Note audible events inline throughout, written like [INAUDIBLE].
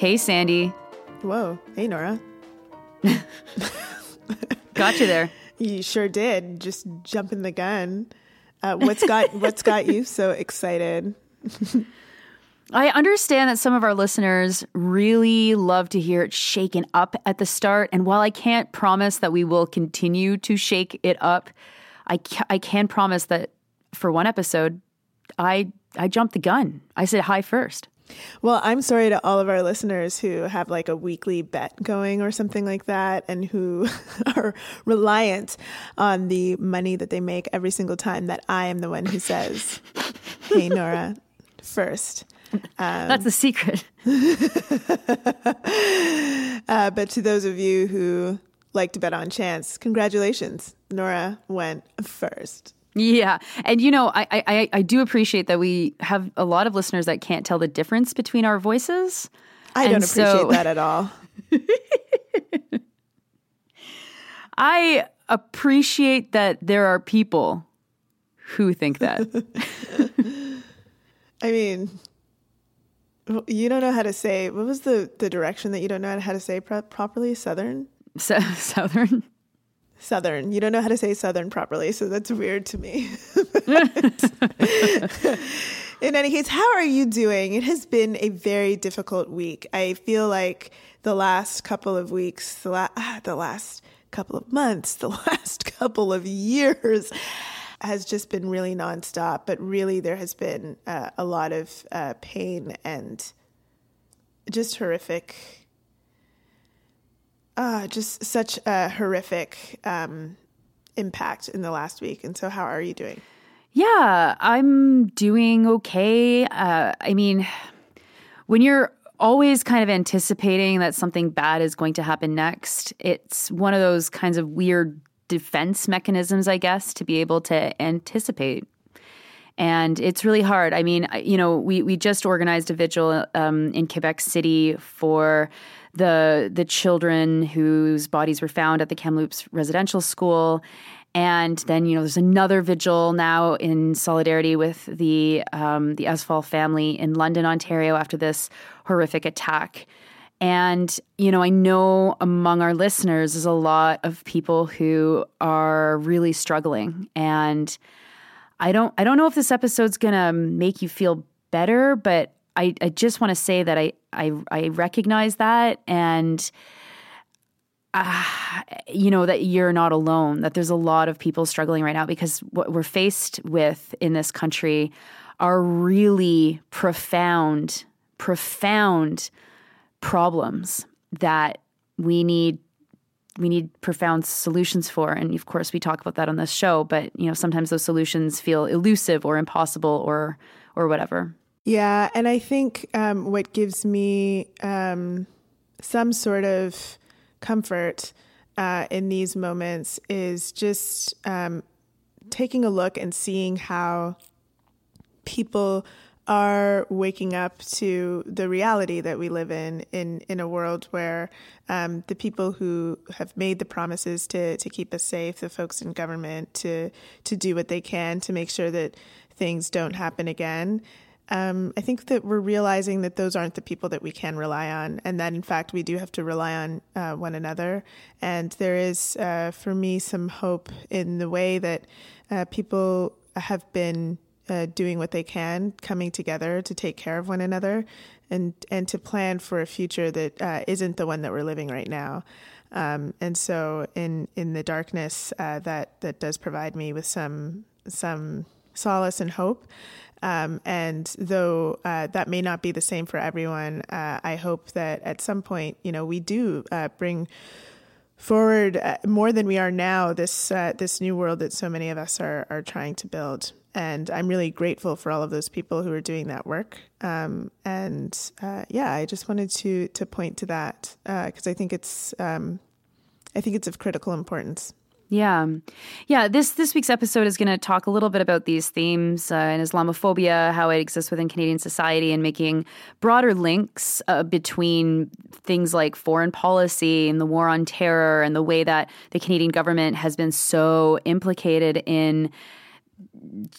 Hey, Sandy. Whoa. Hey, Nora. Got you there. [LAUGHS] You sure did. Just jumping the gun. Uh, what's got [LAUGHS] What's got you so excited? I understand that some of our listeners really love to hear it shaken up at the start. And while I can't promise that we will continue to shake it up, I, ca- I can promise that for one episode, I, I jumped the gun. I said hi first. Well, I'm sorry to all of our listeners who have like a weekly bet going or something like that and who [LAUGHS] are reliant on the money that they make every single time that I am the one who says, Hey, Nora, first. That's the secret. [LAUGHS] Uh, but to those of you who like to bet on chance, congratulations. Nora went first. Yeah. And you know, I, I, I do appreciate that we have a lot of listeners that can't tell the difference between our voices. I And don't appreciate so- that at all. [LAUGHS] I appreciate that there are people who think that. [LAUGHS] I mean, you don't know how to say, what was the, the direction that you don't know how to say pro- properly? Southern? so, [LAUGHS] Southern. Southern. You don't know how to say Southern properly, so that's weird to me. [LAUGHS] In any case, how are you doing? It has been a very difficult week. I feel like the last couple of weeks, the, la- ah, the last couple of months, [LAUGHS] the last couple of years has just been really nonstop. But really, there has been uh, a lot of uh, pain and just horrific uh, just such a horrific um, impact in the last week. And so, how are you doing? Yeah, I'm doing okay. Uh, I mean, when you're always kind of anticipating that something bad is going to happen next, it's one of those kinds of weird defense mechanisms, I guess, to be able to anticipate. And it's really hard. I mean, you know, we, we just organized a vigil um, in Quebec City for the the children whose bodies were found at the Kamloops residential school. And then, you know, there's another vigil now in solidarity with the um, the Afzaal family in London, Ontario, after this horrific attack. And, you know, I know among our listeners is a lot of people who are really struggling. And I don't I don't know if this episode's gonna make you feel better, but I, I just want to say that I, I I recognize that and uh, you know that you're not alone that there's a lot of people struggling right now because what we're faced with in this country are really profound profound problems that we need we need profound solutions for and of course we talk about that on this show but you know sometimes those solutions feel elusive or impossible or or whatever. Yeah, and I think um, what gives me um, some sort of comfort uh, in these moments is just um, taking a look and seeing how people are waking up to the reality that we live in in in a world where um, the people who have made the promises to to keep us safe, the folks in government to to do what they can to make sure that things don't happen again. Um, I think that we're realizing that those aren't the people that we can rely on, and that in fact we do have to rely on uh, one another. And there is, uh, for me, some hope in the way that uh, people have been uh, doing what they can, coming together to take care of one another, and and to plan for a future that uh, isn't the one that we're living right now. Um, and so, in in the darkness, uh, that that does provide me with some some solace and hope. Um, and though uh, that may not be the same for everyone, uh, I hope that at some point, you know, we do uh, bring forward uh, more than we are now this uh, this new world that so many of us are are trying to build. And I'm really grateful for all of those people who are doing that work. Um, and uh, yeah, I just wanted to to point to that because I think it's um, I think it's of critical importance. Yeah, yeah. This this week's episode is going to talk a little bit about these themes uh, and Islamophobia, how it exists within Canadian society, and making broader links uh, between things like foreign policy and the war on terror, and the way that the Canadian government has been so implicated in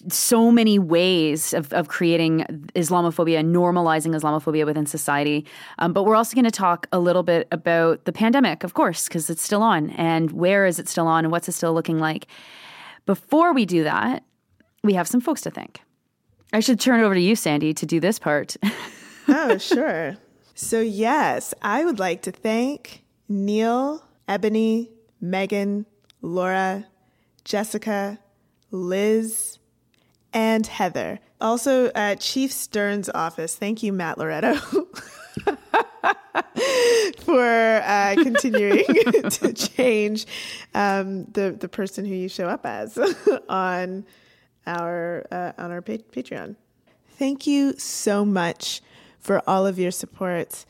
so many ways of, of creating Islamophobia, normalizing Islamophobia within society. Um, but we're also going to talk a little bit about the pandemic, of course, because it's still on, and where is it still on, and what's it still looking like. Before we do that, we have some folks to thank. I should turn it over to you, Sandy, to do this part. [LAUGHS] oh, [LAUGHS] sure. So, yes, I would like to thank Neil, Ebony, Megan, Laura, Jessica, Liz, and Heather. Also, at Chief Stern's office. Thank you, Matt Loretto. [LAUGHS] for uh, continuing [LAUGHS] to change um, the the person who you show up as [LAUGHS] on our uh, on our pa- Patreon. Thank you so much for all of your support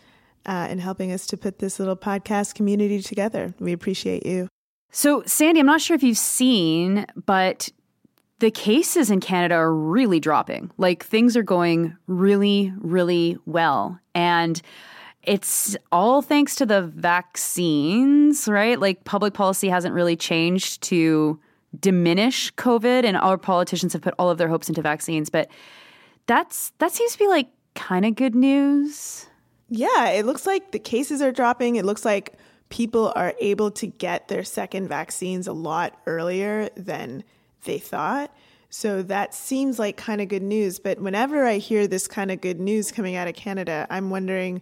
uh, in helping us to put this little podcast community together. We appreciate you. So, Sandy, I'm not sure if you've seen, but the cases in Canada are really dropping. Like things are going really, really well. And it's all thanks to the vaccines, right? Like public policy hasn't really changed to diminish COVID, and our politicians have put all of their hopes into vaccines. But that's that seems to be like kind of good news. Yeah, it looks like the cases are dropping. It looks like people are able to get their second vaccines a lot earlier than they thought. So that seems like kind of good news. But whenever I hear this kind of good news coming out of Canada, I'm wondering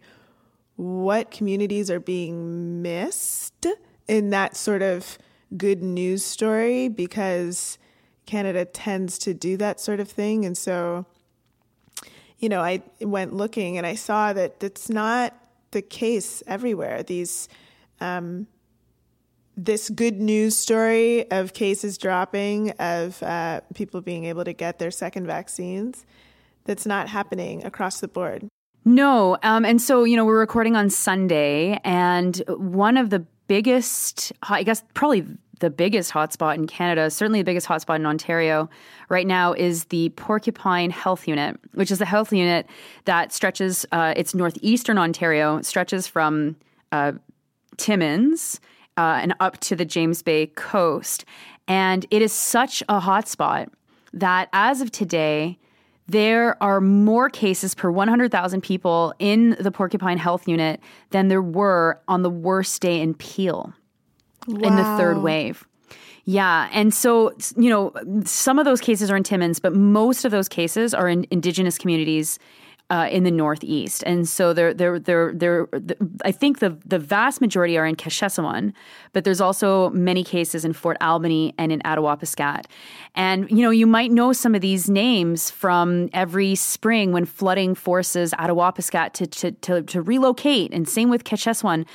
what communities are being missed in that sort of good news story because Canada tends to do that sort of thing. And so, you know, I went looking and I saw that it's not the case everywhere. These um, this good news story of cases dropping, of uh, people being able to get their second vaccines, that's not happening across the board. No. Um, and so, you know, we're recording on Sunday, and one of the biggest, I guess, probably the biggest hotspot in Canada, certainly the biggest hotspot in Ontario right now, is the Porcupine Health Unit, which is the health unit that stretches, uh, it's northeastern Ontario, stretches from uh, Timmins uh, and up to the James Bay coast. And it is such a hotspot that as of today, there are more cases per 100,000 people in the Porcupine Health Unit than there were on the worst day in Peel wow. in the third wave. Yeah. And so, you know, some of those cases are in Timmins, but most of those cases are in Indigenous communities uh, in the Northeast, and so they're they're they're they're. I think the the vast majority are in Kashechewan, but there's also many cases in Fort Albany and in Attawapiskat. And you know, you might know some of these names from every spring when flooding forces Attawapiskat to to to, to relocate, and same with Kashechewan.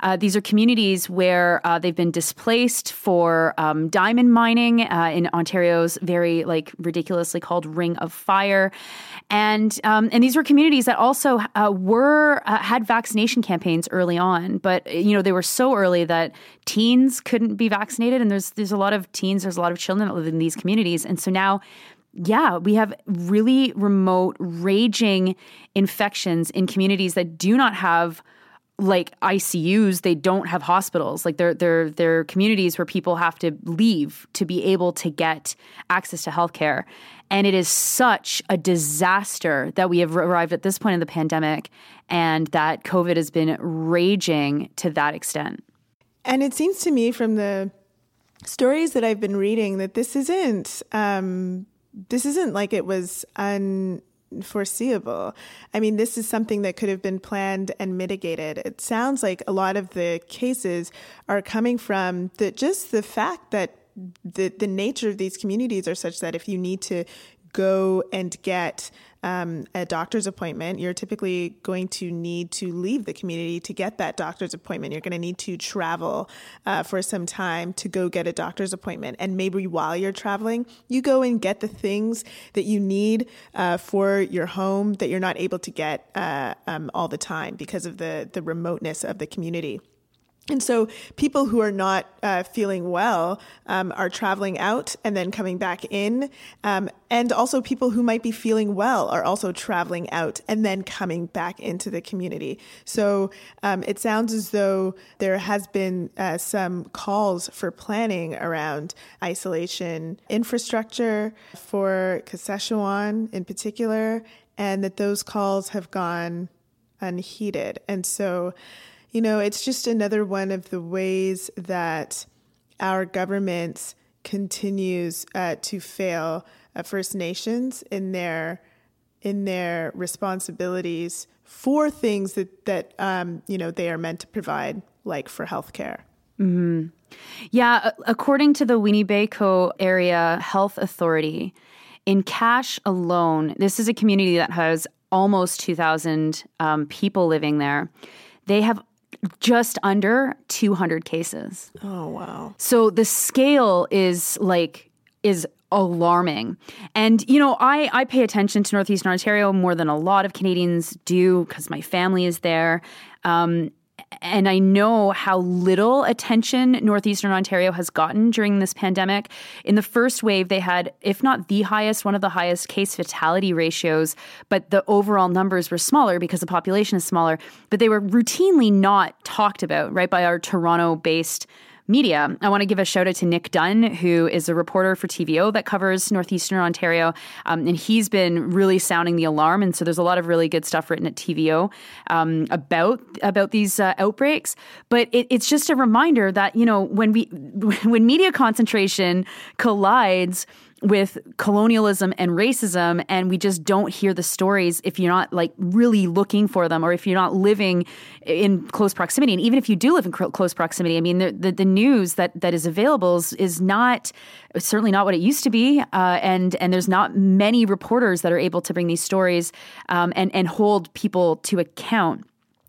Uh, these are communities where uh, they've been displaced for um, diamond mining uh, in Ontario's very like ridiculously called Ring of Fire, and um, and these were communities that also uh, were uh, had vaccination campaigns early on, but you know they were so early that teens couldn't be vaccinated, and there's there's a lot of teens, there's a lot of children that live in these communities, and so now yeah, we have really remote, raging infections in communities that do not have like ICUs, they don't have hospitals. Like they're they're they're communities where people have to leave to be able to get access to healthcare. And it is such a disaster that we have arrived at this point in the pandemic and that COVID has been raging to that extent. And it seems to me from the stories that I've been reading that this isn't um, this isn't like it was un foreseeable. I mean, this is something that could have been planned and mitigated. It sounds like a lot of the cases are coming from the just the fact that the the nature of these communities are such that if you need to go and get um, a doctor's appointment, you're typically going to need to leave the community to get that doctor's appointment. You're going to need to travel uh, for some time to go get a doctor's appointment. And maybe while you're traveling, you go and get the things that you need uh, for your home that you're not able to get uh, um, all the time because of the, the remoteness of the community. And so people who are not uh, feeling well um, are traveling out and then coming back in. Um, and also people who might be feeling well are also traveling out and then coming back into the community. So um, it sounds as though there has been uh, some calls for planning around isolation infrastructure for Kashechewan in particular, and that those calls have gone unheeded. And so you know, it's just another one of the ways that our government continues uh, to fail uh, First Nations in their in their responsibilities for things that that um, you know they are meant to provide, like for healthcare. Mm-hmm. Yeah, according to the Weeneebayko Area Health Authority, in Kash alone, this is a community that has almost 2,000 um, people living there. They have just under 200 cases. Oh, wow. So the scale is like, is alarming. And you know, I I pay attention to northeastern Ontario more than a lot of Canadians do because my family is there. Um, and I know how little attention Northeastern Ontario has gotten during this pandemic. In the first wave, they had, if not the highest, one of the highest case fatality ratios, but the overall numbers were smaller because the population is smaller. But they were routinely not talked about, right, by our Toronto based media. I want to give a shout out to Nick Dunne, who is a reporter for TVO that covers Northeastern Ontario. Um, and he's been really sounding the alarm. And so there's a lot of really good stuff written at TVO um, about, about these uh, outbreaks. But it, it's just a reminder that, you know, when we, [LAUGHS] when media concentration collides, with colonialism and racism and we just don't hear the stories if you're not like really looking for them or if you're not living in close proximity. And even if you do live in close proximity i mean the, the, the news that, that is available is, is not certainly not what it used to be uh, and and there's not many reporters that are able to bring these stories um, and and hold people to account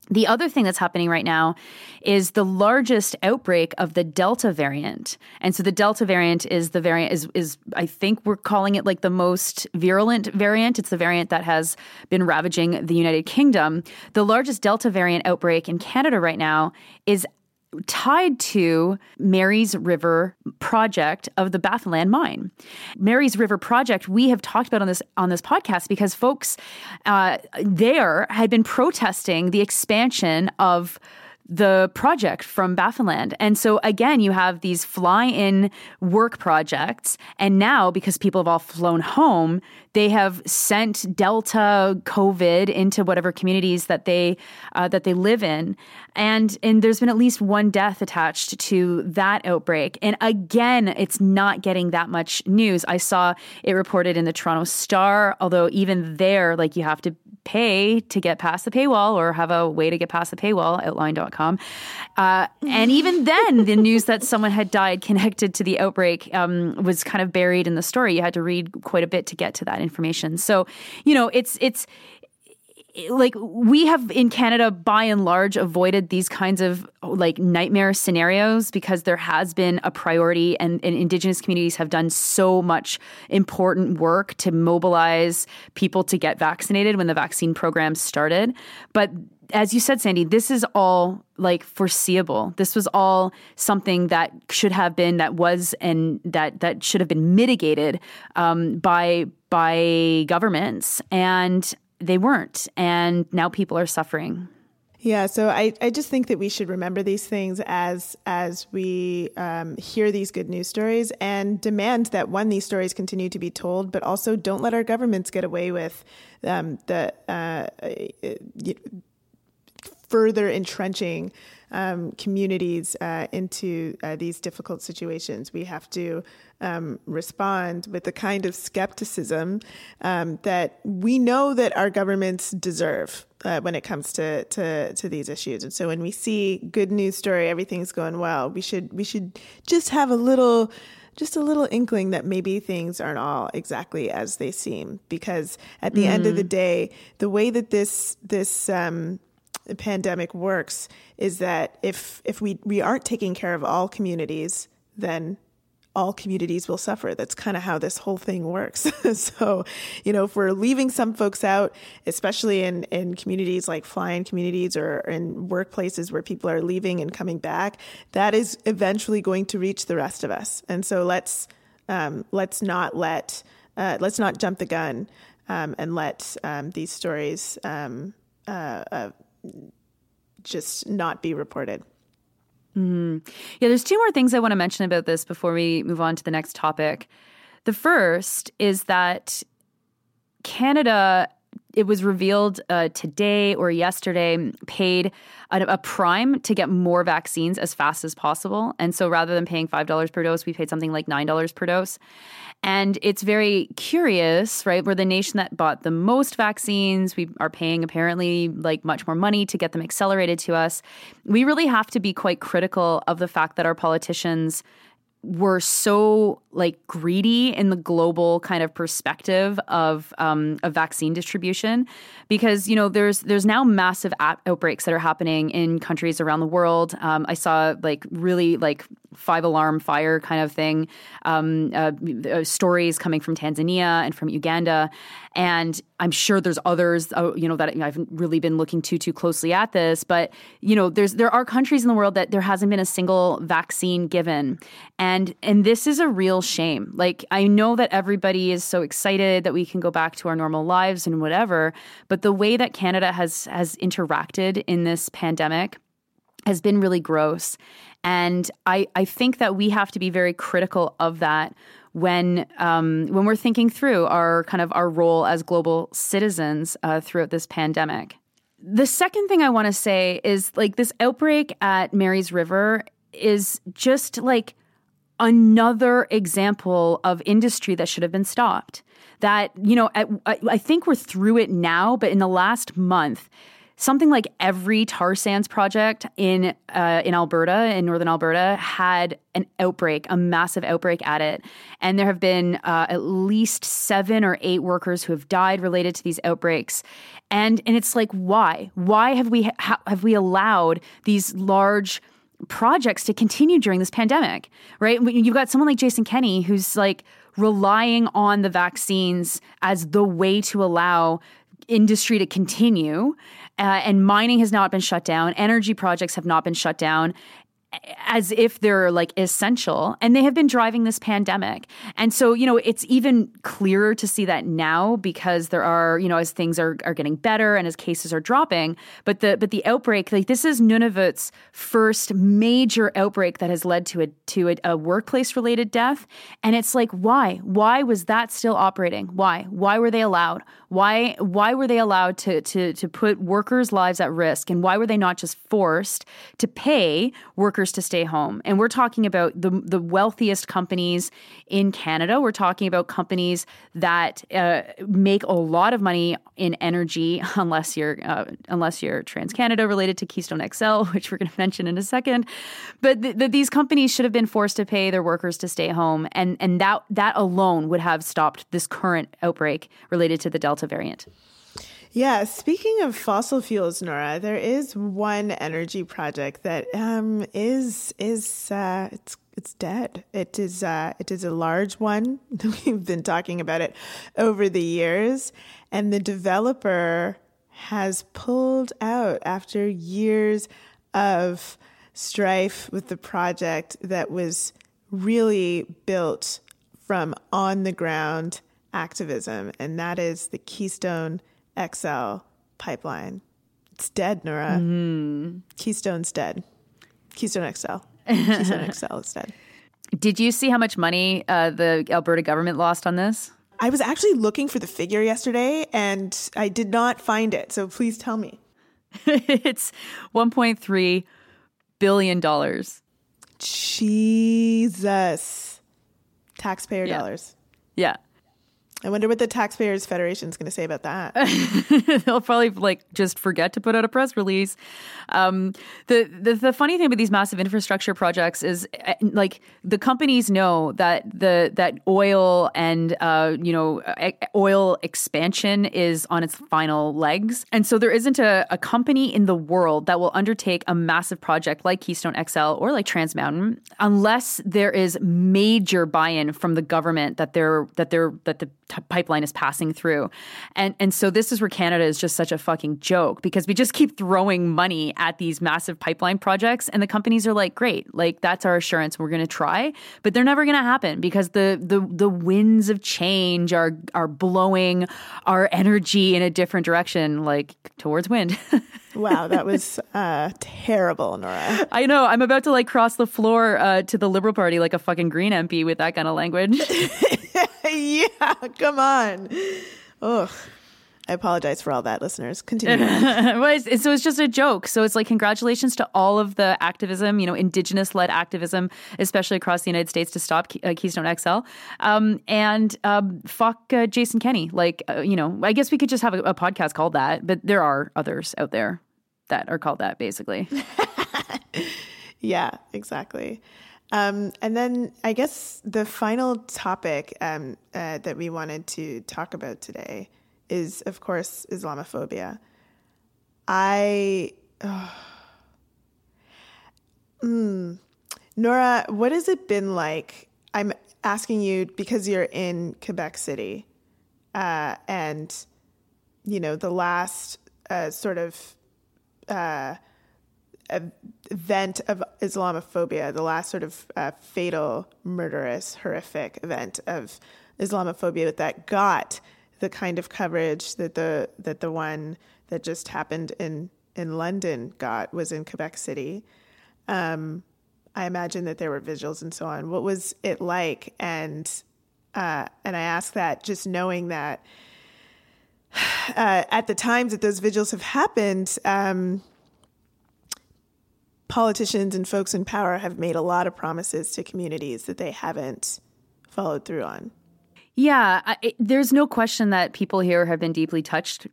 the other thing that's happening right now is the largest outbreak of the Delta variant. And so the Delta variant is the variant is is I think we're calling it like the most virulent variant. It's the variant that has been ravaging the United Kingdom. The largest Delta variant outbreak in Canada right now is tied to Mary's River project of the Baffinland mine. Mary's River project we have talked about on this on this podcast because folks uh, there had been protesting the expansion of the project from Baffinland. And so again, you have these fly in work projects. And now, because people have all flown home, they have sent Delta COVID into whatever communities that they uh, that they live in. And and there's been at least one death attached to that outbreak. And again, it's not getting that much news. I saw it reported in the Toronto Star, although even there, like you have to pay to get past the paywall or have a way to get past the paywall, outline.com. Uh, and even [LAUGHS] then, the news that someone had died connected to the outbreak um, was kind of buried in the story. You had to read quite a bit to get to that information. So, you know, it's, it's, like we have in Canada by and large avoided these kinds of like nightmare scenarios because there has been a priority and, and, indigenous communities have done so much important work to mobilize people to get vaccinated when the vaccine program started. But as you said sandy this is all like foreseeable. This was all something that should have been that was and that that should have been mitigated um, by by governments. And they weren't. And now people are suffering. Yeah, so I, I just think that we should remember these things as as we um, hear these good news stories and demand that one these stories continue to be told, but also don't let our governments get away with um, the uh, further entrenching um, communities uh, into uh, these difficult situations. We have to um, respond with the kind of skepticism um, that we know that our governments deserve uh, when it comes to, to to these issues. And so when we see good news story, everything's going well. We should we should just have a little just a little inkling that maybe things aren't all exactly as they seem because at the mm. end of the mm. day the way that this this um, pandemic works is that if if we we aren't taking care of all communities then all communities will suffer. That's kind of how this whole thing works. [LAUGHS] so, you know, if we're leaving some folks out, especially in, in communities like fly-in communities or in workplaces where people are leaving and coming back, that is eventually going to reach the rest of us. And so let's um, let's not let uh, let's not jump the gun um, and let um, these stories um, uh, uh, just not be reported. Mm. Yeah, there's two more things I want to mention about this before we move on to the next topic. The first is that Canada, it was revealed uh, today or yesterday, paid a, a, prime to get more vaccines as fast as possible. And so rather than paying $5 per dose, we paid something like $9 per dose. And it's very curious, right? We're the nation that bought the most vaccines. We are paying apparently like much more money to get them accelerated to us. We really have to be quite critical of the fact that our politicians were so like greedy in the global kind of perspective of um, of vaccine distribution because you know there's there's now massive outbreaks that are happening in countries around the world. Um, i saw like really like five alarm fire kind of thing um, uh, uh, stories coming from tanzania and from uganda. And i'm sure there's others uh, you know that i haven't really been looking too too closely at this but you know there's there are countries in the world that there hasn't been a single vaccine given. and and and this is a real shame like i know that everybody is so excited that we can go back to our normal lives and whatever but the way that canada has has interacted in this pandemic has been really gross and I, I think that we have to be very critical of that when um, when we're thinking through our kind of our role as global citizens uh, throughout this pandemic. The second thing I want to say is like this outbreak at Mary's River is just like another example of industry that should have been stopped. That you know, I, I think we're through it now, but in the last month something like every tar sands project in uh, in Alberta, in northern Alberta, had an outbreak, a massive outbreak at it, and there have been uh, at least seven or eight workers who have died related to these outbreaks. And and it's like, why? Why have we ha- have we allowed these large projects to continue during this pandemic? Right? You've got someone like Jason Kenney who's like relying on the vaccines as the way to allow industry to continue uh, and mining has not been shut down. Energy projects have not been shut down as if they're like essential and they have been driving this pandemic. And so you know it's even clearer to see that now because there are you know as things are, are getting better and as cases are dropping but the but the outbreak like this is nunavut's first major outbreak that has led to a to a, a workplace related death. And it's like why? Why was that still operating? Why? Why were they allowed why why were they allowed to to to put workers' lives at risk and why were they not just forced to pay workers to stay home? And we're talking about the the wealthiest companies in Canada. We're talking about companies that uh, make a lot of money in energy, [LAUGHS] unless you're uh, unless you're Trans Canada related to Keystone XL, [LAUGHS] which we're going to mention in a second. But th- th- these companies should have been forced to pay their workers to stay home, and and that that alone would have stopped this current outbreak related to the Delta Delta variant. Yeah, speaking of fossil fuels, Nora, there is one energy project that um, is is uh, it's it's dead. It is uh, it is a large one. [LAUGHS] We've been talking about it over the years, and the developer has pulled out after years of strife with the project that was really built from on the ground activism, and that is the Keystone XL pipeline. It's dead, Nora. Mm. Keystone's dead. Keystone XL. [LAUGHS] Keystone XL is dead. Did you see how much money uh, the Alberta government lost on this? I was actually looking for the figure yesterday and I did not find it. So please tell me. [LAUGHS] it's $1.3 billion. Jesus. Taxpayer yeah. dollars. Yeah. I wonder what the Taxpayers Federation is going to say about that. [LAUGHS] They'll probably like just forget to put out a press release. Um, the, the the funny thing about these massive infrastructure projects is uh, like the companies know that the that oil and uh, you know e- oil expansion is on its final legs, and so there isn't a, a company in the world that will undertake a massive project like Keystone XL or like Trans Mountain unless there is major buy-in from the government that they're that they're that the t- pipeline is passing through. And and so this is where Canada is just such a fucking joke because we just keep throwing money at these massive pipeline projects and the companies are like, "Great, like that's our assurance. We're going to try." But they're never going to happen because the the the winds of change are are blowing our energy in a different direction like towards wind. [LAUGHS] wow, that was uh, terrible, Nora. I know. I'm about to like cross the floor uh, to the Liberal Party like a fucking Green MP with that kind of language. [LAUGHS] [LAUGHS] yeah, come on. Ugh. I apologize for all that, listeners. Continue. [LAUGHS] well, it's, so it's just a joke. So it's like congratulations to all of the activism, you know, indigenous-led activism, especially across the United States to stop uh, Keystone XL, um, and um, fuck uh, Jason Kenney. Like, uh, you know, I guess we could just have a, a podcast called that, but there are others out there that are called that, basically. [LAUGHS] yeah, exactly. Um, and then I guess the final topic um, uh, that we wanted to talk about today is, of course, Islamophobia. I. Oh. Mm. Nora, what has it been like? I'm asking you because you're in Quebec City, uh, and you know the last uh, sort of uh, event of Islamophobia, the last sort of uh, fatal, murderous, horrific event of Islamophobia that got the kind of coverage that the that the one that just happened in in London got was in Quebec City. Um, I imagine that there were vigils and so on. What was it like? And uh, and I ask that just knowing that uh, at the times that those vigils have happened, um, politicians and folks in power have made a lot of promises to communities that they haven't followed through on. Yeah, I, there's no question that people here have been deeply touched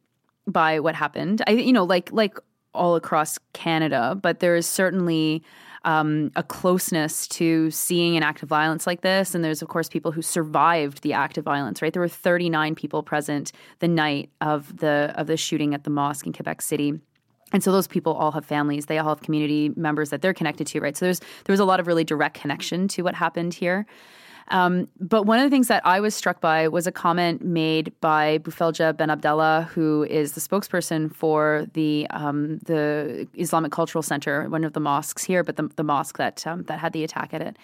by what happened. I, you know, like like all across Canada, but there is certainly um, a closeness to seeing an act of violence like this. And there's, of course, people who survived the act of violence. Right, there were 39 people present the night of the of the shooting at the mosque in Quebec City. And so those people all have families. They all have community members that they're connected to, right? So there's there was a lot of really direct connection to what happened here. Um, but one of the things that I was struck by was a comment made by Boufeldja Ben Abdallah, who is the spokesperson for the um, the Islamic Cultural Center, one of the mosques here, but the, the mosque that um, that had the attack at it.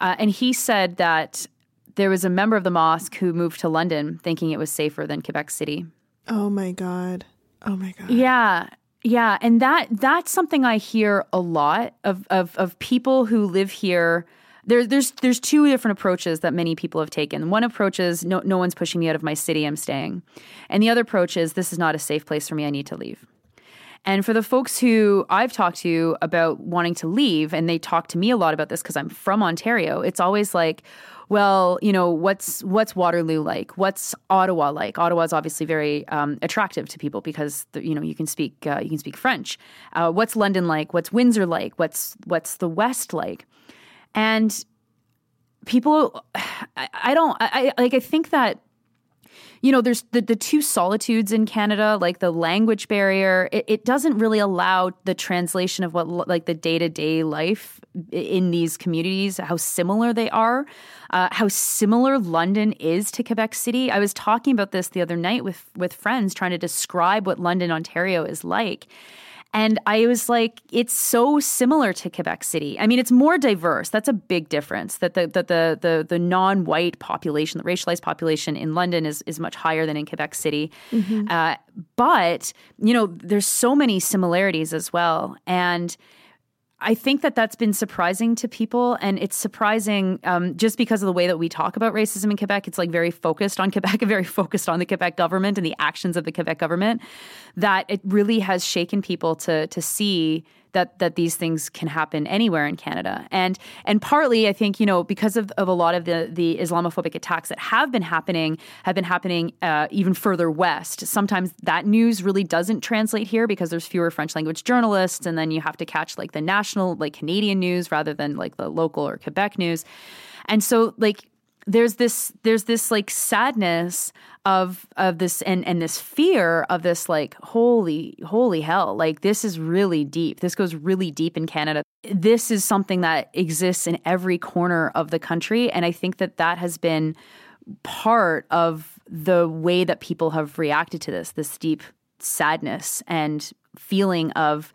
Uh, and he said that there was a member of the mosque who moved to London thinking it was safer than Quebec City. Oh my god! Oh my god! Yeah. Yeah, and that that's something I hear a lot of of, of people who live here there, there's there's two different approaches that many people have taken. One approach is no, no one's pushing me out of my city, I'm staying, and the other approach is this is not a safe place for me, I need to leave. And for the folks who I've talked to about wanting to leave, and they talk to me a lot about this because I'm from Ontario, it's always like, well, you know, what's what's Waterloo like? What's Ottawa like? Ottawa is obviously very um, attractive to people because the, you know you can speak uh, you can speak French. Uh, what's London like? What's Windsor like? What's what's the West like? And people, [SIGHS] I, I don't, I, like, I think that you know, there's the, the two solitudes in Canada, like the language barrier, it, it doesn't really allow the translation of what like the day to day life in these communities, how similar they are, uh, how similar London is to Quebec City. I was talking about this the other night with with friends, trying to describe what London, Ontario is like. And I was like, it's so similar to Quebec City. I mean, it's more diverse. That's a big difference. That the the the the, the non-white population, the racialized population in London is is much higher than in Quebec City. Mm-hmm. Uh, but you know, there's so many similarities as well, and I think that that's been surprising to people, and it's surprising um, just because of the way that we talk about racism in Quebec. It's like very focused on Quebec and [LAUGHS] very focused on the Quebec government and the actions of the Quebec government. That it really has shaken people to to see that that these things can happen anywhere in Canada. And and partly I think, you know, because of, of a lot of the the Islamophobic attacks that have been happening have been happening uh, even further west. Sometimes that news really doesn't translate here because there's fewer French language journalists and then you have to catch like the national like Canadian news rather than like the local or Quebec news. And so like there's this there's this like sadness of of this and and this fear of this like holy holy hell like this is really deep. This goes really deep in canada. This is something that exists in every corner of the country and i think that that has been part of the way that people have reacted to this this deep sadness and feeling of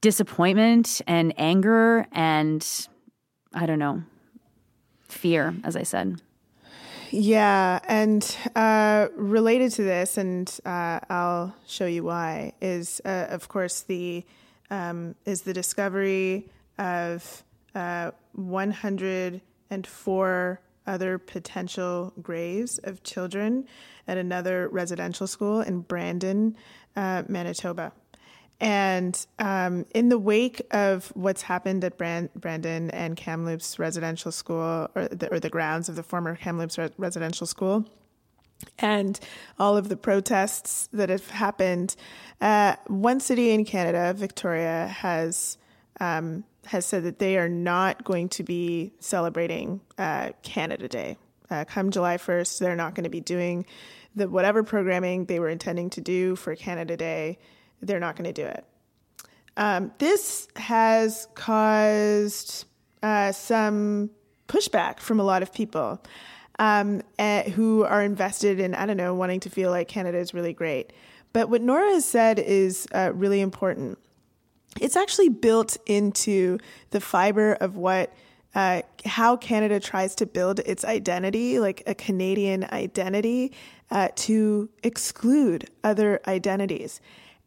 disappointment and anger and i don't know fear, as I said. Yeah, and uh, related to this, and uh, I'll show you why. Is uh, of course the um, is the discovery of uh, 104 other potential graves of children at another residential school in Brandon, uh, Manitoba. And um, in the wake of what's happened at Brand- Brandon and Kamloops Residential School, or the, or the grounds of the former Kamloops Re- Residential School, and all of the protests that have happened, uh, one city in Canada, Victoria, has um, has said that they are not going to be celebrating uh, Canada Day. Uh, come July 1st, they're not going to be doing the whatever programming they were intending to do for Canada Day they're not going to do it. Um, this has caused uh, some pushback from a lot of people um, uh, who are invested in, I don't know, wanting to feel like Canada is really great. But what Nora has said is uh, really important. It's actually built into the fiber of what uh, how Canada tries to build its identity, like a Canadian identity, uh, to exclude other identities.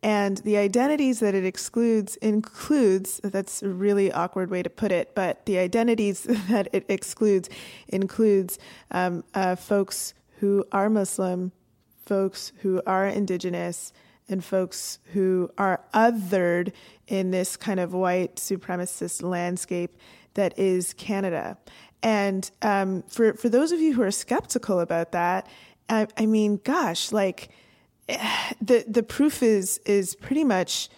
And the identities that it excludes includes, that's a really awkward way to put it, but the identities [LAUGHS] that it excludes includes um, uh, folks who are Muslim, folks who are Indigenous, and folks who are othered in this kind of white supremacist landscape that is Canada. And um, for, for those of you who are skeptical about that, I, I mean, gosh, like, [SIGHS] the the proof is is pretty much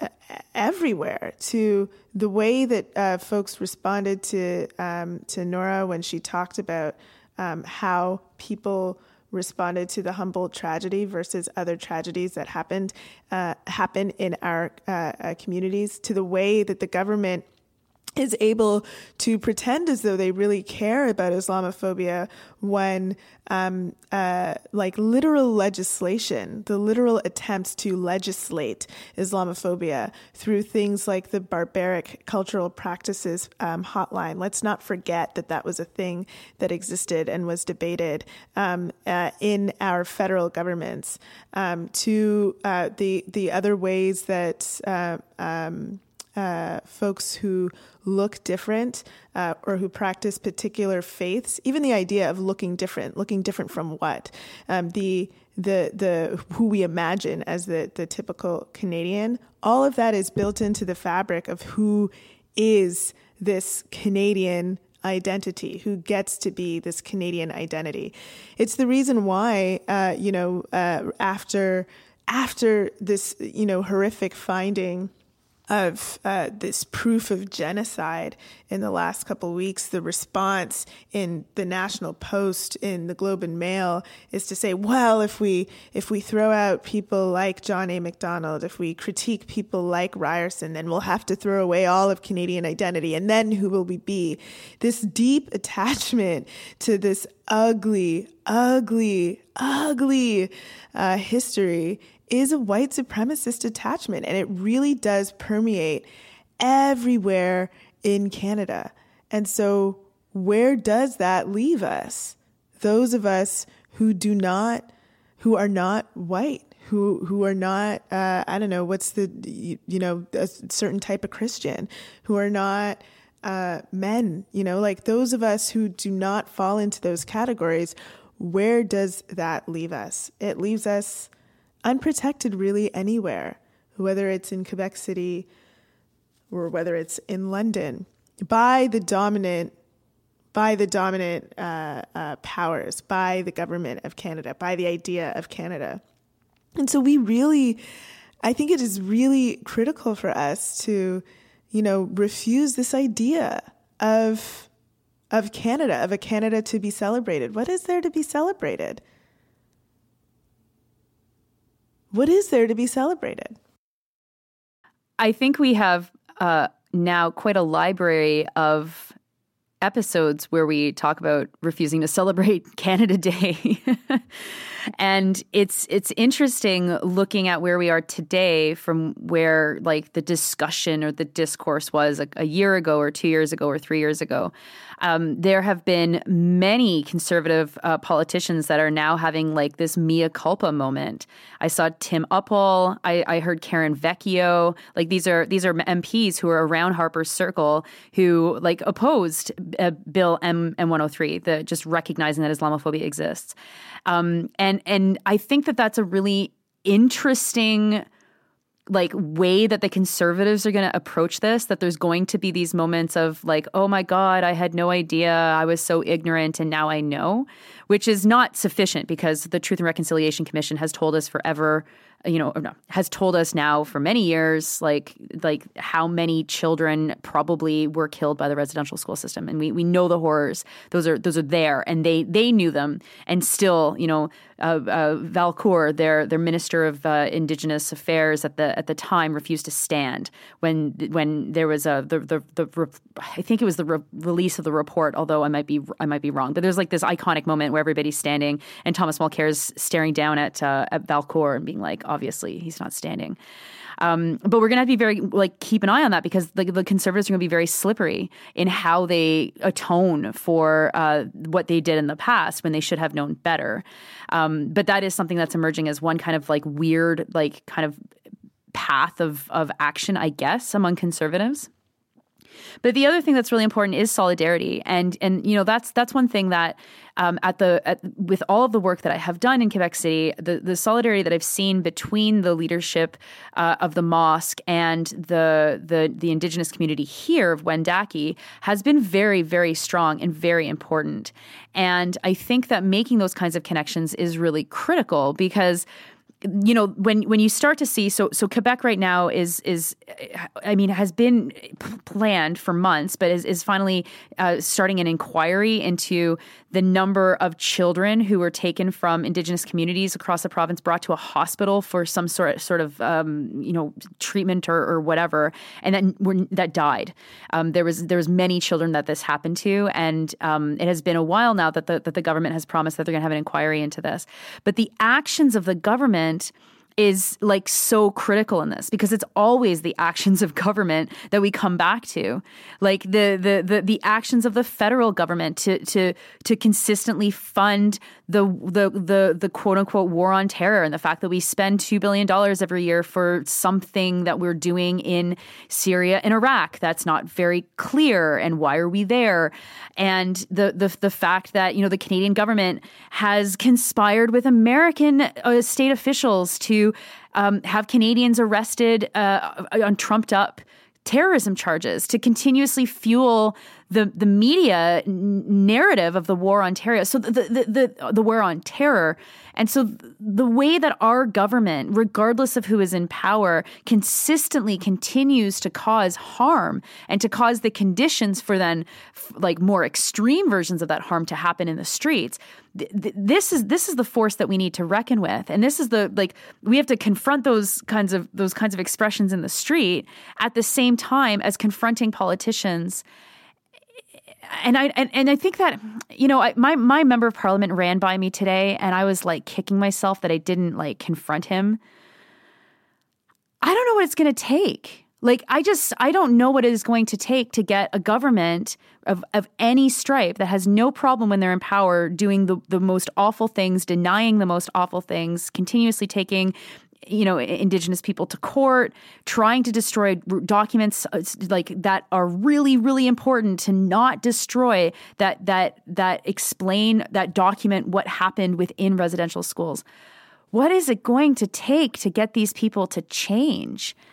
uh, everywhere to the way that uh, folks responded to um, to Nora when she talked about um, how people responded to the Humboldt tragedy versus other tragedies that happened uh, happen in our uh, uh communities, to the way that the government is able to pretend as though they really care about Islamophobia when, um, uh, like literal legislation, the literal attempts to legislate Islamophobia through things like the barbaric cultural practices um, hotline. Let's not forget that that was a thing that existed and was debated um, uh, in our federal governments. Um, to uh, the the other ways that uh, folks who look different uh, or who practice particular faiths, even the idea of looking different, looking different from what? Um, the the the who we imagine as the the typical Canadian, all of that is built into the fabric of who is this Canadian identity, who gets to be this Canadian identity. It's the reason why, uh, you know, uh, after after this, you know, horrific finding of uh, this proof of genocide in the last couple weeks, the response in the National Post, in the Globe and Mail, is to say, well, if we if we throw out people like John A. Macdonald, if we critique people like Ryerson, then we'll have to throw away all of Canadian identity, and then who will we be? This deep [LAUGHS] attachment to this ugly, ugly, ugly uh, history is a white supremacist attachment, and it really does permeate everywhere in Canada. And so, where does that leave us? Those of us who do not, who are not white, who who are not, uh, I don't know, what's the, you, you, know, a certain type of Christian, who are not uh, men, you know, like those of us who do not fall into those categories. Where does that leave us? It leaves us unprotected really anywhere, whether it's in Quebec City, or whether it's in London by the dominant by the dominant uh, uh, powers, by the government of Canada, by the idea of Canada. And so we really, I think it is really critical for us to, you know, refuse this idea of of Canada, of a Canada to be celebrated. What is there to be celebrated? What is there to be celebrated? I think we have uh, now quite a library of episodes where we talk about refusing to celebrate [LAUGHS] Canada Day. [LAUGHS] and it's it's interesting looking at where we are today from where like the discussion or the discourse was a, year ago or 2 years ago or 3 years ago. Um, there have been many conservative uh, politicians that are now having like this mea culpa moment. I saw Tim Uppal. I, I heard Karen Vecchio. Like these are these are MPs who are around Harper's Circle who like opposed uh, Bill M M one hundred oh three. The just recognizing that Islamophobia exists, um, and and I think that that's a really interesting like way that the conservatives are going to approach this that there's going to be these moments of like oh my god i had no idea i was so ignorant and now i know which is not sufficient because the truth and reconciliation commission has told us forever you know, no, has told us now for many years, like like how many children probably were killed by the residential school system, and we, we know the horrors. Those are those are there, and they they knew them, and still, you know, uh, uh, Valcourt, their their minister of uh, Indigenous Affairs at the at the time, refused to stand when when there was a the the, the I think it was the re- release of the report. Although I might be I might be wrong, but there's like this iconic moment where everybody's standing and Thomas Mulcair is staring down at uh, at Valcourt and being like, obviously he's not standing. Um, but we're going to have to be very like keep an eye on that because the, the conservatives are going to be very slippery in how they atone for uh, what they did in the past when they should have known better. Um, but that is something that's emerging as one kind of like weird, like kind of path of of action, I guess, among conservatives. But the other thing that's really important is solidarity, and and you know that's that's one thing that um, at the at, with all of the work that I have done in Quebec City, the the solidarity that I've seen between the leadership uh, of the mosque and the the the indigenous community here of Wendake has been very very strong and very important. And I think that making those kinds of connections is really critical because you know when when you start to see so so Quebec right now is is I mean has been planned for months but is is finally uh, starting an inquiry into the number of children who were taken from indigenous communities across the province brought to a hospital for some sort sort of um, you know treatment or, or whatever and then were, that died. Um, there was there was many children that this happened to and um, it has been a while now that the that the government has promised that they're going to have an inquiry into this. But the actions of the government government is like so critical in this because it's always the actions of government that we come back to. Like the the the, the actions of the federal government to to to consistently fund the the the the quote unquote war on terror and the fact that we spend 2 billion dollars every year for something that we're doing in Syria and Iraq that's not very clear and why are we there? And the the the fact that you know the Canadian government has conspired with American uh, state officials to um, have Canadians arrested uh, on trumped up terrorism charges to continuously fuel the the media narrative of the war on terror. So the the the, the war on terror, and so the way that our government, regardless of who is in power, consistently continues to cause harm and to cause the conditions for then like more extreme versions of that harm to happen in the streets. This is this is the force that we need to reckon with, and this is the like we have to confront those kinds of those kinds of expressions in the street at the same time as confronting politicians and I and, and I think that you know I, my my member of parliament ran by me today, and I was like kicking myself that I didn't like confront him. I don't know what it's going to take. Like I just I don't know what it is going to take to get a government of, of any stripe that has no problem when they're in power doing the, the most awful things, denying the most awful things, continuously taking you know indigenous people to court trying to destroy documents uh, like that are really really important to not destroy that that that explain that document what happened within residential schools. What is it going to take to get these people to change? [SIGHS]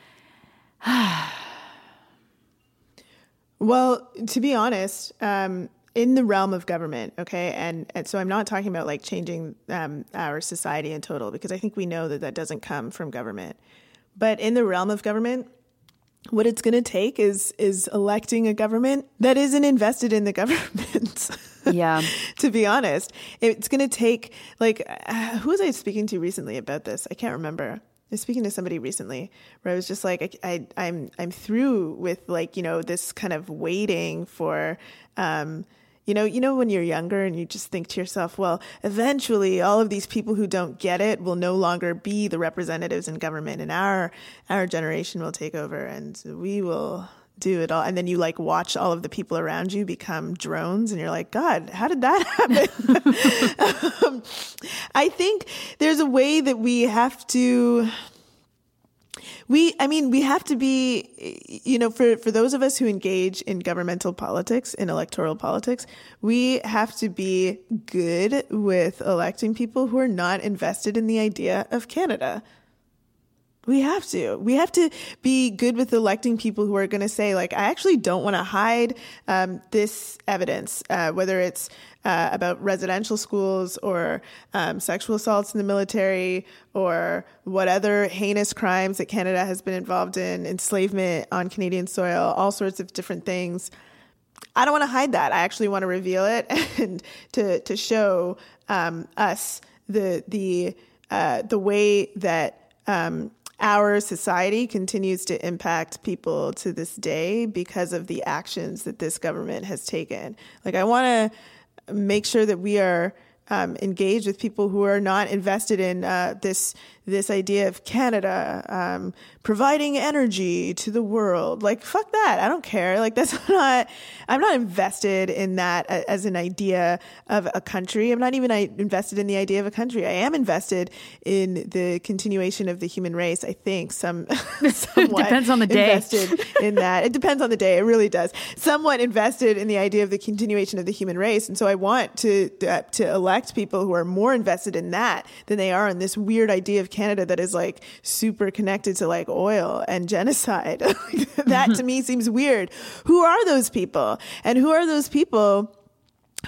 Well, to be honest, um, in the realm of government, okay, and, and so I'm not talking about like changing um, our society in total because I think we know that that doesn't come from government. But in the realm of government, what it's going to take is is electing a government that isn't invested in the [LAUGHS] government. Yeah. [LAUGHS] to be honest, it's going to take like uh, who was I speaking to recently about this? I can't remember. I was speaking to somebody recently where I was just like, I, I I'm I'm through with like you know this kind of waiting for. Um, you know, you know when you're younger and you just think to yourself, well, eventually all of these people who don't get it will no longer be the representatives in government and our our generation will take over and we will do it all. And then you like watch all of the people around you become drones and you're like god how did that [LAUGHS] happen? [LAUGHS] Um, i think there's a way that we have to we i mean we have to be you know for for those of us who engage in governmental politics in electoral politics we have to be good with electing people who are not invested in the idea of canada we have to. We have to be good with electing people who are going to say, like, I actually don't want to hide um, this evidence, uh, whether it's uh, about residential schools or um, sexual assaults in the military or what other heinous crimes that Canada has been involved in, enslavement on Canadian soil, all sorts of different things. I don't want to hide that. I actually want to reveal it [LAUGHS] and to to show um, us the the uh, the way that um, our society continues to impact people to this day because of the actions that this government has taken. Like, I want to make sure that we are um, engaged with people who are not invested in uh, this this idea of Canada um, providing energy to the world. Like fuck that, I don't care. Like that's [LAUGHS] not. I'm not invested in that as an idea of a country. I'm not even invested in the idea of a country. I am invested in the continuation of the human race. I think some [LAUGHS] somewhat depends on the day. Invested in that. It depends on the day. It really does. Somewhat invested in the idea of the continuation of the human race, and so I want to uh, to elect people who are more invested in that than they are in this weird idea of Canada that is like super connected to like oil and genocide. [LAUGHS] that to me [LAUGHS] seems weird. Who are those people? And who are those people?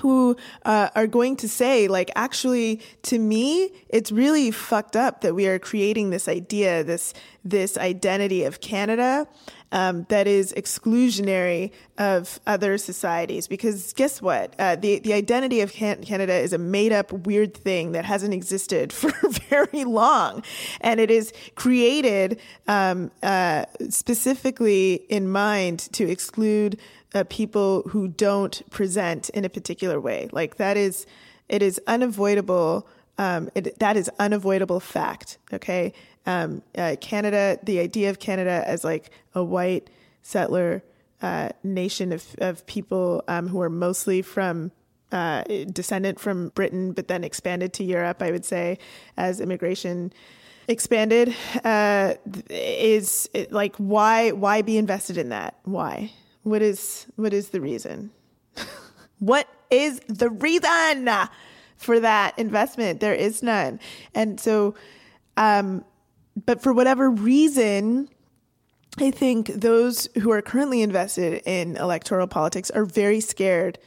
who uh, are going to say like actually to me it's really fucked up that we are creating this idea this this identity of canada um, that is exclusionary of other societies. Because guess what? Uh, the the identity of Can- Canada is a made up weird thing that hasn't existed [LAUGHS] for very long, and it is created um, uh, specifically in mind to exclude uh, people who don't present in a particular way. Like that is it is unavoidable. Um, it, that is unavoidable fact. Okay, um, uh, Canada, the idea of Canada as like a white settler uh, nation of, of people um, who are mostly from uh, descendant from Britain, but then expanded to Europe, I would say, as immigration expanded, uh, is it, like why why be invested in that? Why? What is what is the reason? [LAUGHS] what is the reason for that investment? There is none, and so. Um, but for whatever reason, I think those who are currently invested in electoral politics are very scared,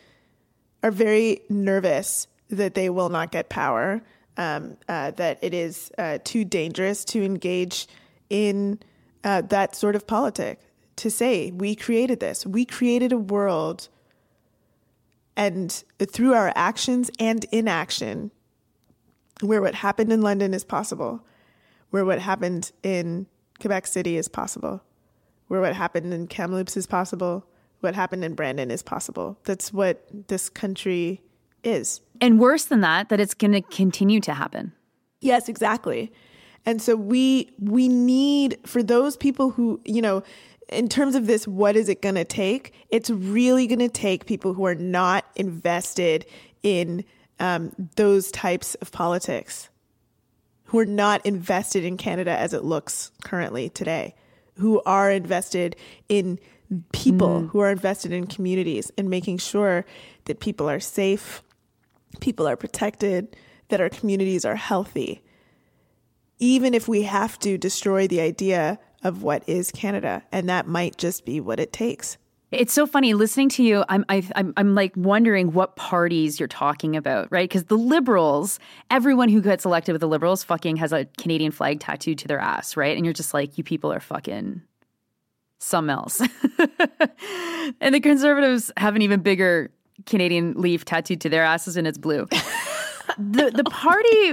are very nervous that they will not get power, um, uh, that it is uh, too dangerous to engage in uh, that sort of politic. To say, we created this, we created a world, and through our actions and inaction, where what happened in London is possible where what happened in Quebec City is possible, where what happened in Kamloops is possible, what happened in Brandon is possible. That's what this country is. And worse than that, that it's going to continue to happen. Yes, exactly. And so we we need for those people who, you know, in terms of this what is it going to take? It's really going to take people who are not invested in um, those types of politics who are not invested in Canada as it looks currently today, who are invested in people, mm. who are invested in communities and making sure that people are safe, people are protected, that our communities are healthy. Even if we have to destroy the idea of what is Canada, and that might just be what it takes. It's so funny listening to you. I'm I, I'm I'm like wondering what parties you're talking about, right? Because the liberals, everyone who gets elected with the liberals, fucking has a Canadian flag tattooed to their ass, right? And you're just like, you people are fucking some else. [LAUGHS] and the conservatives have an even bigger Canadian leaf tattooed to their asses, and it's blue. [LAUGHS] the the party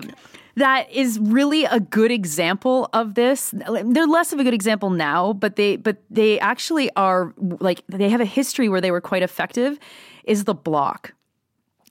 that is really a good example of this. They're less of a good example now, but they but they actually are like they have a history where they were quite effective. Is the Bloc.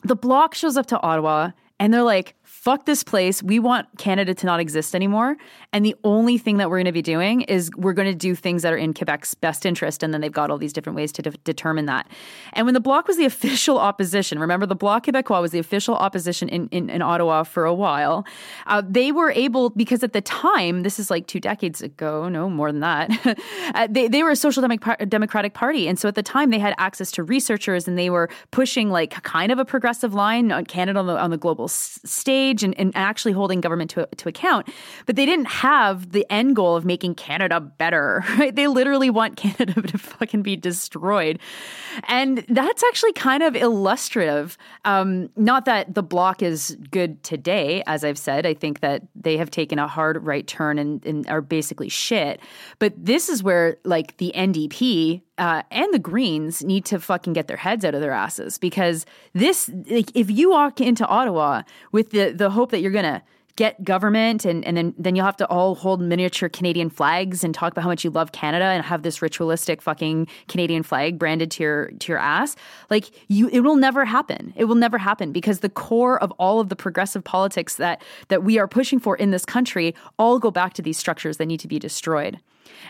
The Bloc shows up to Ottawa and they're like, fuck this place. We want Canada to not exist anymore. And the only thing that we're going to be doing is we're going to do things that are in Quebec's best interest. And then they've got all these different ways to de- determine that. And when the Bloc was the [LAUGHS] official opposition, remember the Bloc Québécois was the official opposition in, in, in Ottawa for a while, uh, they were able, because at the time, this is like two decades ago, no more than that, [LAUGHS] uh, they, they were a social democratic party. And so at the time, they had access to researchers and they were pushing like kind of a progressive line on Canada on the, on the global s- stage and, and actually holding government to, to account. But they didn't have the end goal of making Canada better, [LAUGHS] right? They literally want [LAUGHS] Canada to fucking be destroyed. And that's actually kind of illustrative. Um, not that the bloc is good today, as I've said. I think that they have taken a hard right turn and, and are basically shit. But this is where, like, the NDP uh, and the Greens need to fucking get their heads out of their asses because this, like, if you walk into Ottawa with the the hope that you're gonna get government and, and then, then you'll have to all hold miniature Canadian flags and talk about how much you love Canada and have this ritualistic fucking Canadian flag branded to your to your ass. Like you it will never happen. It will never happen because the core of all of the progressive politics that that we are pushing for in this country all go back to these structures that need to be destroyed.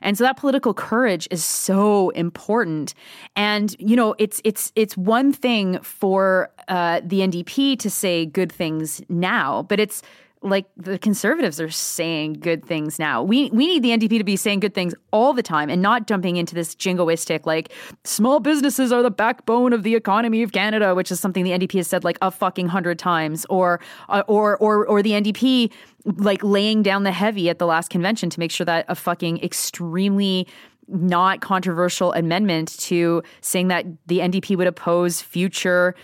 And so that political courage is so important. And you know, it's it's it's one thing for uh, the NDP to say good things now, but it's like the conservatives are saying good things now. We we need the NDP to be saying good things all the time and not jumping into this jingoistic like small businesses are the backbone of the economy of Canada, which is something the NDP has said like a fucking hundred times, or uh, or or or the NDP like laying down the heavy at the last convention to make sure that a fucking extremely not controversial amendment to saying that the NDP would oppose future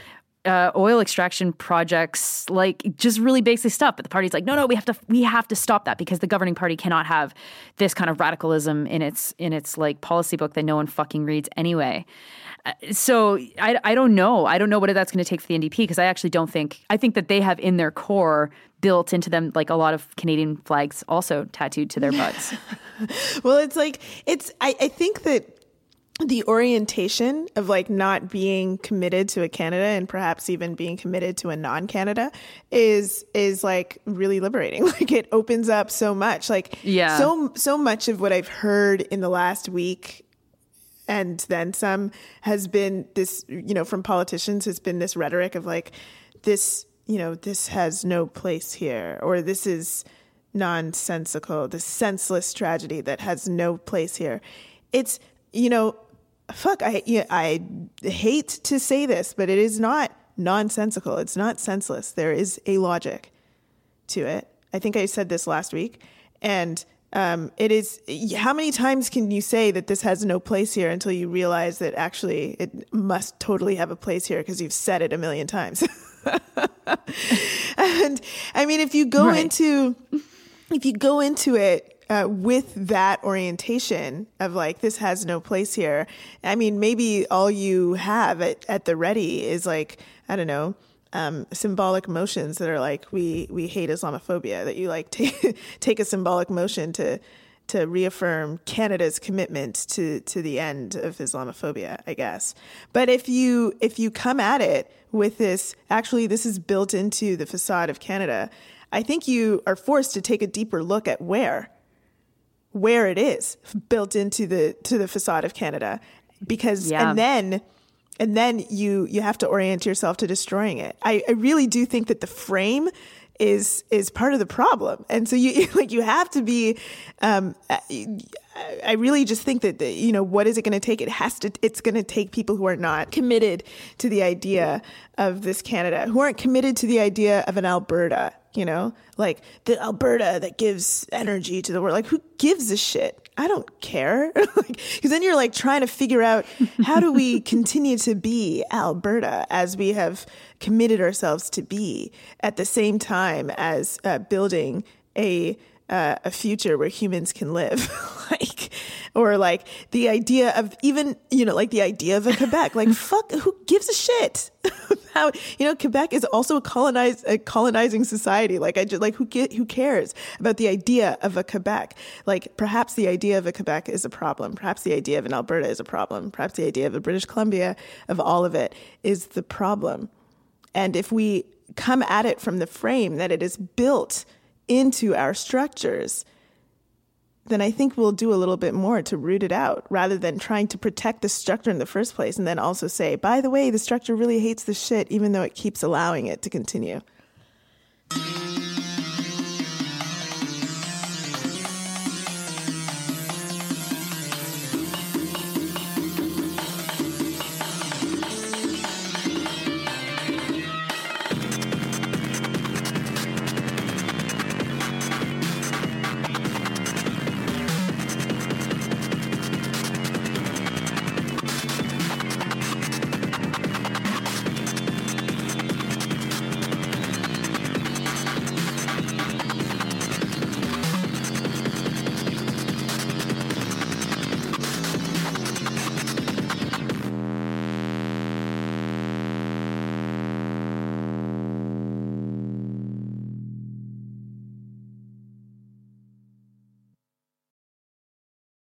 uh, oil extraction projects, like just really basic stuff. But the party's like, no, no, we have to, we have to stop that because the governing party cannot have this kind of radicalism in its in its like policy book that no one fucking reads anyway. Uh, so I, I don't know. I don't know what that's going to take for the NDP because I actually don't think I think that they have in their core built into them like a lot of Canadian flags also tattooed to their butts. [LAUGHS] well, it's like it's. I, I think that the orientation of like not being committed to a Canada and perhaps even being committed to a non-Canada is is like really liberating. [LAUGHS] Like it opens up so much. Like yeah. so so much of what I've heard in the last week and then some has been this you know from politicians has been this rhetoric of like this you know this has no place here or this is nonsensical this senseless tragedy that has no place here it's you know fuck, I I hate to say this, but it is not nonsensical. It's not senseless. There is a logic to it. I think I said this last week, and um, it is. How many times can you say that this has no place here until you realize that actually it must totally have a place here because you've said it a million times? [LAUGHS] and I mean, if you go right. into if you go into it uh, with that orientation of like this has no place here i mean maybe all you have at, at the ready is like i don't know um, symbolic motions that are like we we hate islamophobia that you like [LAUGHS] take take a symbolic motion to to reaffirm Canada's commitment to to the end of Islamophobia, I guess. But if you if you come at it with this, actually, this is built into the facade of Canada. I think you are forced to take a deeper look at where where it is built into the to the facade of Canada because yeah. and then and then you you have to orient yourself to destroying it. I, I really do think that the frame is is part of the problem, and so you [LAUGHS] like you have to be. Um, I really just think that the, you know what is it going to take? It has to. It's going to take people who are not committed to the idea of this Canada, who aren't committed to the idea of an Alberta, you know, like the Alberta that gives energy to the world. Like, who gives a shit? I don't care. [LAUGHS] Because then you're like trying to figure out how do we [LAUGHS] continue to be Alberta as we have committed ourselves to be at the same time as uh, building a uh, a future where humans can live [LAUGHS] like or like the idea of even you know like the idea of a quebec like fuck who gives a shit you know quebec is also a colonized a colonizing society. Like i just like who get who cares about the idea of a quebec? Like perhaps the idea of a quebec is a problem. Perhaps the idea of an alberta is a problem. Perhaps the idea of a british columbia of all of it is the problem. And if we come at it from the frame that it is built into our structures, then I think we'll do a little bit more to root it out rather than trying to protect the structure in the first place and then also say, by the way, the structure really hates the shit, even though it keeps allowing it to continue.